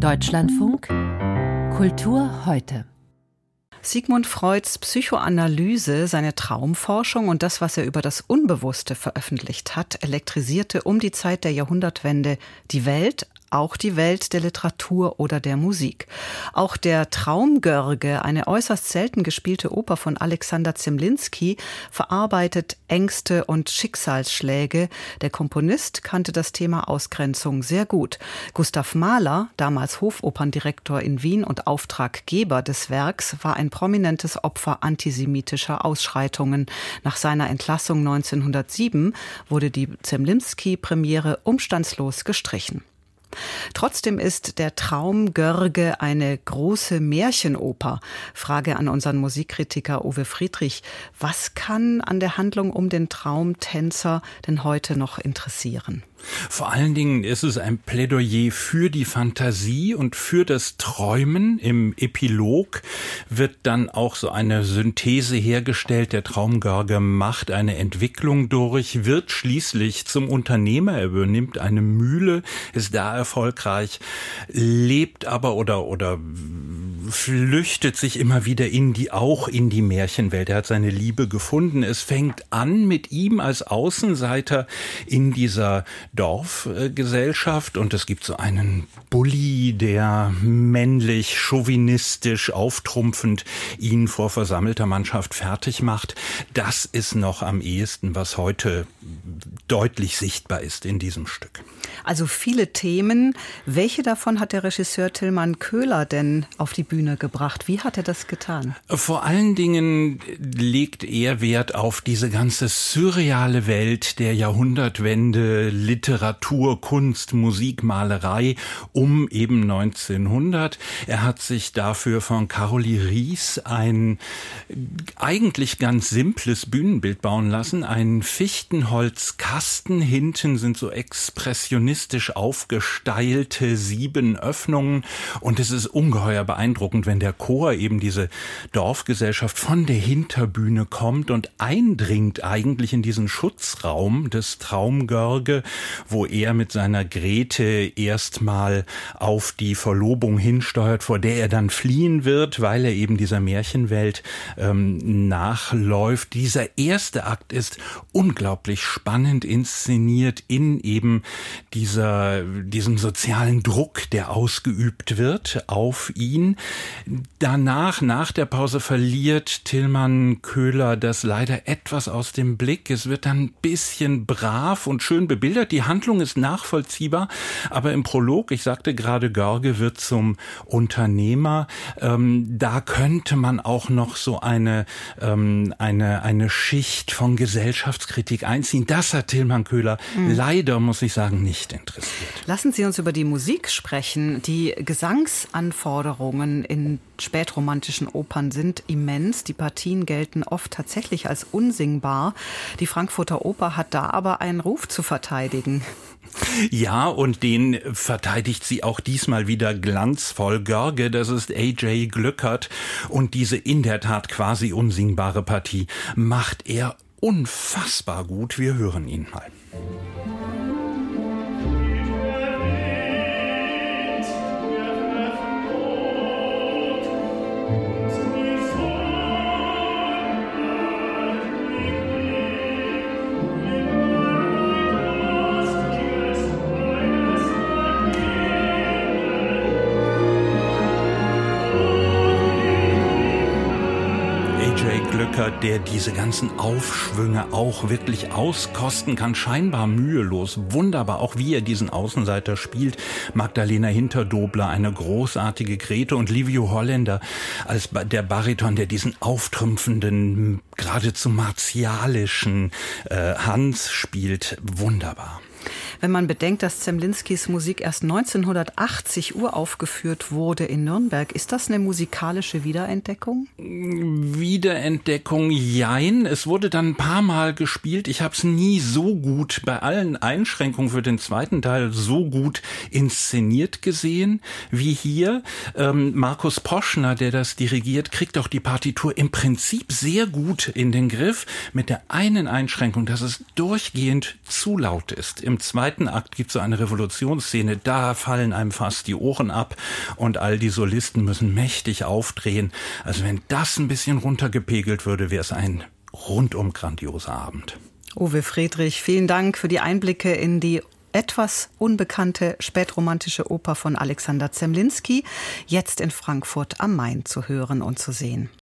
Deutschlandfunk Kultur heute. Sigmund Freuds Psychoanalyse, seine Traumforschung und das, was er über das Unbewusste veröffentlicht hat, elektrisierte um die Zeit der Jahrhundertwende die Welt, auch die Welt der Literatur oder der Musik. Auch der Traumgörge, eine äußerst selten gespielte Oper von Alexander Zemlinski, verarbeitet Ängste und Schicksalsschläge. Der Komponist kannte das Thema Ausgrenzung sehr gut. Gustav Mahler, damals Hofoperndirektor in Wien und Auftraggeber des Werks, war ein prominentes Opfer antisemitischer Ausschreitungen. Nach seiner Entlassung 1907 wurde die Zemlinski-Premiere umstandslos gestrichen. Trotzdem ist der Traum Görge eine große Märchenoper. Frage an unseren Musikkritiker Uwe Friedrich. Was kann an der Handlung um den Traumtänzer denn heute noch interessieren? Vor allen Dingen ist es ein Plädoyer für die Fantasie und für das Träumen. Im Epilog wird dann auch so eine Synthese hergestellt. Der Traumgörge macht eine Entwicklung durch, wird schließlich zum Unternehmer. Er übernimmt eine Mühle, ist da erfolgreich, lebt aber oder, oder flüchtet sich immer wieder in die, auch in die Märchenwelt. Er hat seine Liebe gefunden. Es fängt an mit ihm als Außenseiter in dieser Dorfgesellschaft und es gibt so einen Bully, der männlich, chauvinistisch, auftrumpfend ihn vor versammelter Mannschaft fertig macht. Das ist noch am ehesten, was heute deutlich sichtbar ist in diesem Stück. Also viele Themen. Welche davon hat der Regisseur Tillmann Köhler denn auf die Bühne gebracht? Wie hat er das getan? Vor allen Dingen legt er Wert auf diese ganze surreale Welt der Jahrhundertwende, Literatur, Kunst, Musik, Malerei um eben 1900. Er hat sich dafür von Carolie Ries ein eigentlich ganz simples Bühnenbild bauen lassen. Ein Fichtenholzkasten. Hinten sind so Expressionisten stilistisch aufgesteilte sieben Öffnungen und es ist ungeheuer beeindruckend, wenn der Chor eben diese Dorfgesellschaft von der Hinterbühne kommt und eindringt eigentlich in diesen Schutzraum des Traumgörge, wo er mit seiner Grete erstmal auf die Verlobung hinsteuert, vor der er dann fliehen wird, weil er eben dieser Märchenwelt ähm, nachläuft. Dieser erste Akt ist unglaublich spannend inszeniert in eben die dieser, diesem sozialen Druck, der ausgeübt wird auf ihn. Danach, nach der Pause, verliert Tillmann Köhler das leider etwas aus dem Blick. Es wird dann ein bisschen brav und schön bebildert. Die Handlung ist nachvollziehbar, aber im Prolog, ich sagte gerade, Görge wird zum Unternehmer. Ähm, da könnte man auch noch so eine, ähm, eine, eine Schicht von Gesellschaftskritik einziehen. Das hat Tillmann Köhler mhm. leider, muss ich sagen, nicht nicht interessiert. Lassen Sie uns über die Musik sprechen. Die Gesangsanforderungen in spätromantischen Opern sind immens. Die Partien gelten oft tatsächlich als unsingbar. Die Frankfurter Oper hat da aber einen Ruf zu verteidigen. Ja, und den verteidigt sie auch diesmal wieder glanzvoll. Görge, das ist AJ Glückert. Und diese in der Tat quasi unsingbare Partie macht er unfassbar gut. Wir hören ihn mal. Musiker, der diese ganzen Aufschwünge auch wirklich auskosten kann, scheinbar mühelos, wunderbar, auch wie er diesen Außenseiter spielt. Magdalena Hinterdobler, eine großartige Grete und Livio Holländer als der Bariton, der diesen auftrümpfenden, geradezu martialischen äh, Hans spielt, wunderbar. Wenn man bedenkt, dass Zemlinskis Musik erst 1980 uraufgeführt wurde in Nürnberg, ist das eine musikalische Wiederentdeckung? Wiederentdeckung, jein. Es wurde dann ein paar Mal gespielt. Ich habe es nie so gut, bei allen Einschränkungen für den zweiten Teil, so gut inszeniert gesehen wie hier. Ähm, Markus Poschner, der das dirigiert, kriegt auch die Partitur im Prinzip sehr gut in den Griff, mit der einen Einschränkung, dass es durchgehend zu laut ist. Im zweiten zweiten Akt gibt es eine Revolutionsszene, da fallen einem fast die Ohren ab und all die Solisten müssen mächtig aufdrehen. Also wenn das ein bisschen runtergepegelt würde, wäre es ein rundum grandioser Abend. Uwe Friedrich, vielen Dank für die Einblicke in die etwas unbekannte spätromantische Oper von Alexander Zemlinski, jetzt in Frankfurt am Main zu hören und zu sehen.